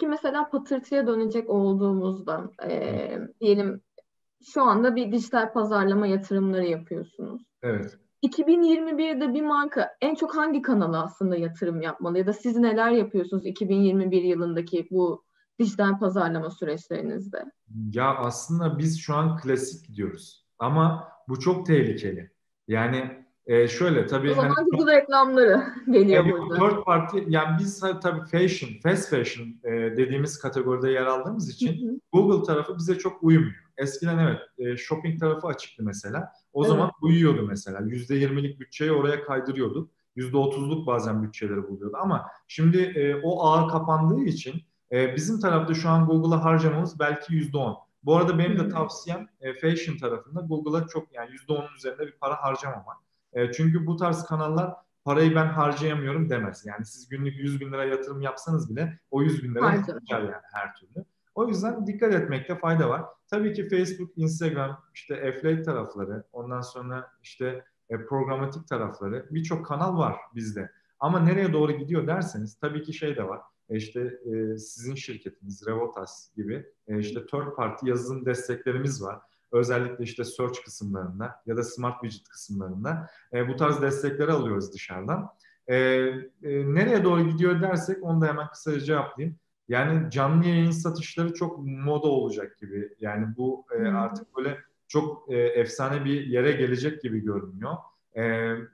Peki mesela patırtıya dönecek olduğumuzda e, diyelim şu anda bir dijital pazarlama yatırımları yapıyorsunuz. Evet. 2021'de bir marka en çok hangi kanala aslında yatırım yapmalı ya da siz neler yapıyorsunuz 2021 yılındaki bu dijital pazarlama süreçlerinizde? Ya aslında biz şu an klasik gidiyoruz ama bu çok tehlikeli. Yani e, şöyle tabii... O zaman hani, Google reklamları geliyor yani burada. Third party, yani biz tabii fashion, fast fashion e, dediğimiz kategoride yer aldığımız için hı hı. Google tarafı bize çok uymuyor. Eskiden evet e, shopping tarafı açıktı mesela. O evet. zaman uyuyordu mesela. %20'lik bütçeyi oraya kaydırıyorduk. %30'luk bazen bütçeleri buluyordu ama şimdi e, o ağ kapandığı için e, bizim tarafta şu an Google'a harcamamız belki %10. Bu arada benim de tavsiyem e, fashion tarafında Google'a çok yani %10'un üzerinde bir para harcamamak. E, çünkü bu tarz kanallar parayı ben harcayamıyorum demez. Yani siz günlük 100 bin lira yatırım yapsanız bile o 100 bin lira harcar yani her türlü. O yüzden dikkat etmekte fayda var. Tabii ki Facebook, Instagram, işte affiliate tarafları, ondan sonra işte e, programatik tarafları birçok kanal var bizde. Ama nereye doğru gidiyor derseniz tabii ki şey de var. E işte e, sizin şirketiniz Revotas gibi e, işte third party yazılım desteklerimiz var. Özellikle işte search kısımlarında ya da smart widget kısımlarında e, bu tarz destekleri alıyoruz dışarıdan. E, e, nereye doğru gidiyor dersek onu da hemen kısaca cevaplayayım. Yani canlı yayın satışları çok moda olacak gibi. Yani bu e, artık böyle çok e, efsane bir yere gelecek gibi görünüyor. E,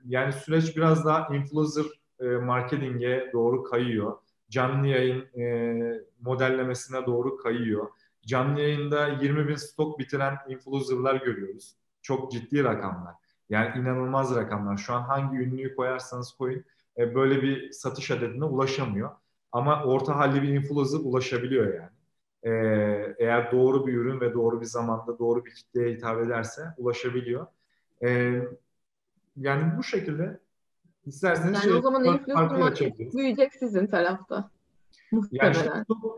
yani süreç biraz daha influencer e, marketinge doğru kayıyor. Canlı yayın e, modellemesine doğru kayıyor. Canlı yayında 20 bin stok bitiren influencerlar görüyoruz. Çok ciddi rakamlar. Yani inanılmaz rakamlar. Şu an hangi ünlüyü koyarsanız koyun e, böyle bir satış adedine ulaşamıyor. Ama orta halli bir influencer ulaşabiliyor yani. Ee, eğer doğru bir ürün ve doğru bir zamanda doğru bir kitleye hitap ederse ulaşabiliyor. Ee, yani bu şekilde isterseniz yani şey, o zaman influencer büyüyecek sizin tarafta. Yani işte,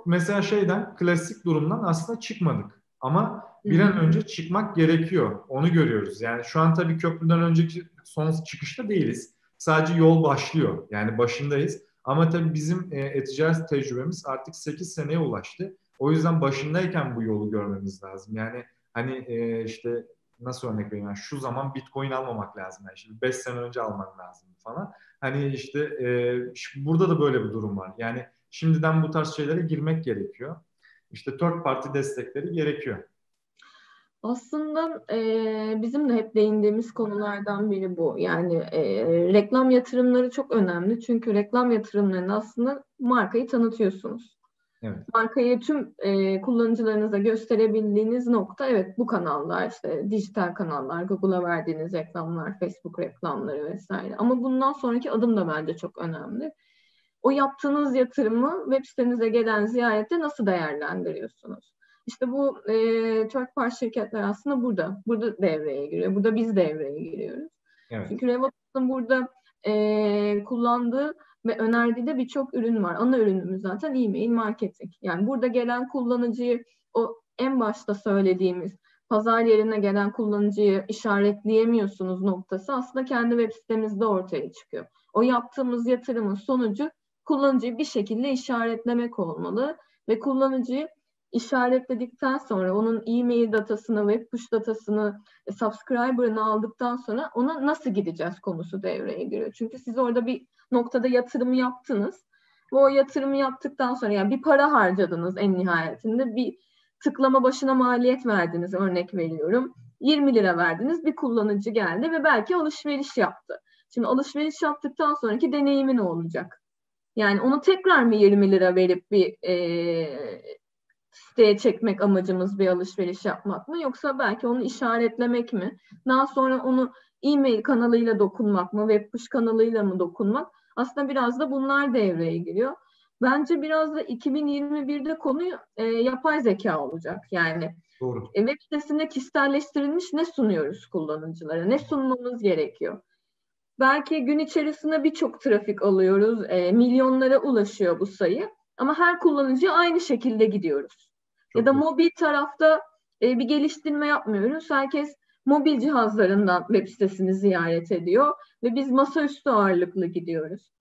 mesela şeyden klasik durumdan aslında çıkmadık. Ama bir an önce çıkmak gerekiyor. Onu görüyoruz. Yani şu an tabii köprüden önceki son çıkışta değiliz. Sadece yol başlıyor. Yani başındayız. Ama tabii bizim e, e-ticaret tecrübemiz artık 8 seneye ulaştı. O yüzden başındayken bu yolu görmemiz lazım. Yani hani e, işte nasıl örnek vereyim? Yani şu zaman Bitcoin almamak lazım. Yani şimdi 5 sene önce alman lazım falan. Hani işte e, burada da böyle bir durum var. Yani şimdiden bu tarz şeylere girmek gerekiyor. İşte third party destekleri gerekiyor. Aslında e, bizim de hep değindiğimiz konulardan biri bu. Yani e, reklam yatırımları çok önemli. Çünkü reklam yatırımlarını aslında markayı tanıtıyorsunuz. Evet. Markayı tüm e, kullanıcılarınıza gösterebildiğiniz nokta evet bu kanallar işte dijital kanallar, Google'a verdiğiniz reklamlar, Facebook reklamları vesaire. Ama bundan sonraki adım da bence çok önemli. O yaptığınız yatırımı web sitenize gelen ziyarette nasıl değerlendiriyorsunuz? İşte bu e, third party şirketler aslında burada. Burada devreye giriyor. Burada biz devreye giriyoruz. Evet. Çünkü Revolut'un burada e, kullandığı ve önerdiği de birçok ürün var. Ana ürünümüz zaten e-mail marketing. Yani burada gelen kullanıcıyı o en başta söylediğimiz pazar yerine gelen kullanıcıyı işaretleyemiyorsunuz noktası aslında kendi web sitemizde ortaya çıkıyor. O yaptığımız yatırımın sonucu kullanıcıyı bir şekilde işaretlemek olmalı ve kullanıcıyı işaretledikten sonra onun e-mail datasını, web push datasını, e, subscriber'ını aldıktan sonra ona nasıl gideceğiz konusu devreye giriyor. Çünkü siz orada bir noktada yatırımı yaptınız. Ve o yatırımı yaptıktan sonra yani bir para harcadınız en nihayetinde. Bir tıklama başına maliyet verdiniz örnek veriyorum. 20 lira verdiniz bir kullanıcı geldi ve belki alışveriş yaptı. Şimdi alışveriş yaptıktan sonraki deneyimi ne olacak? Yani onu tekrar mı 20 lira verip bir e, siteye çekmek amacımız bir alışveriş yapmak mı yoksa belki onu işaretlemek mi? Daha sonra onu e-mail kanalıyla dokunmak mı, web push kanalıyla mı dokunmak? Aslında biraz da bunlar devreye giriyor. Bence biraz da 2021'de konu e, yapay zeka olacak. Yani Doğru. E, web sitesinde kişiselleştirilmiş ne sunuyoruz kullanıcılara? Ne sunmamız gerekiyor? Belki gün içerisinde birçok trafik alıyoruz. E, milyonlara ulaşıyor bu sayı. Ama her kullanıcıya aynı şekilde gidiyoruz. Çok ya da mobil tarafta e, bir geliştirme yapmıyoruz. Herkes mobil cihazlarından web sitesini ziyaret ediyor ve biz masaüstü ağırlıklı gidiyoruz.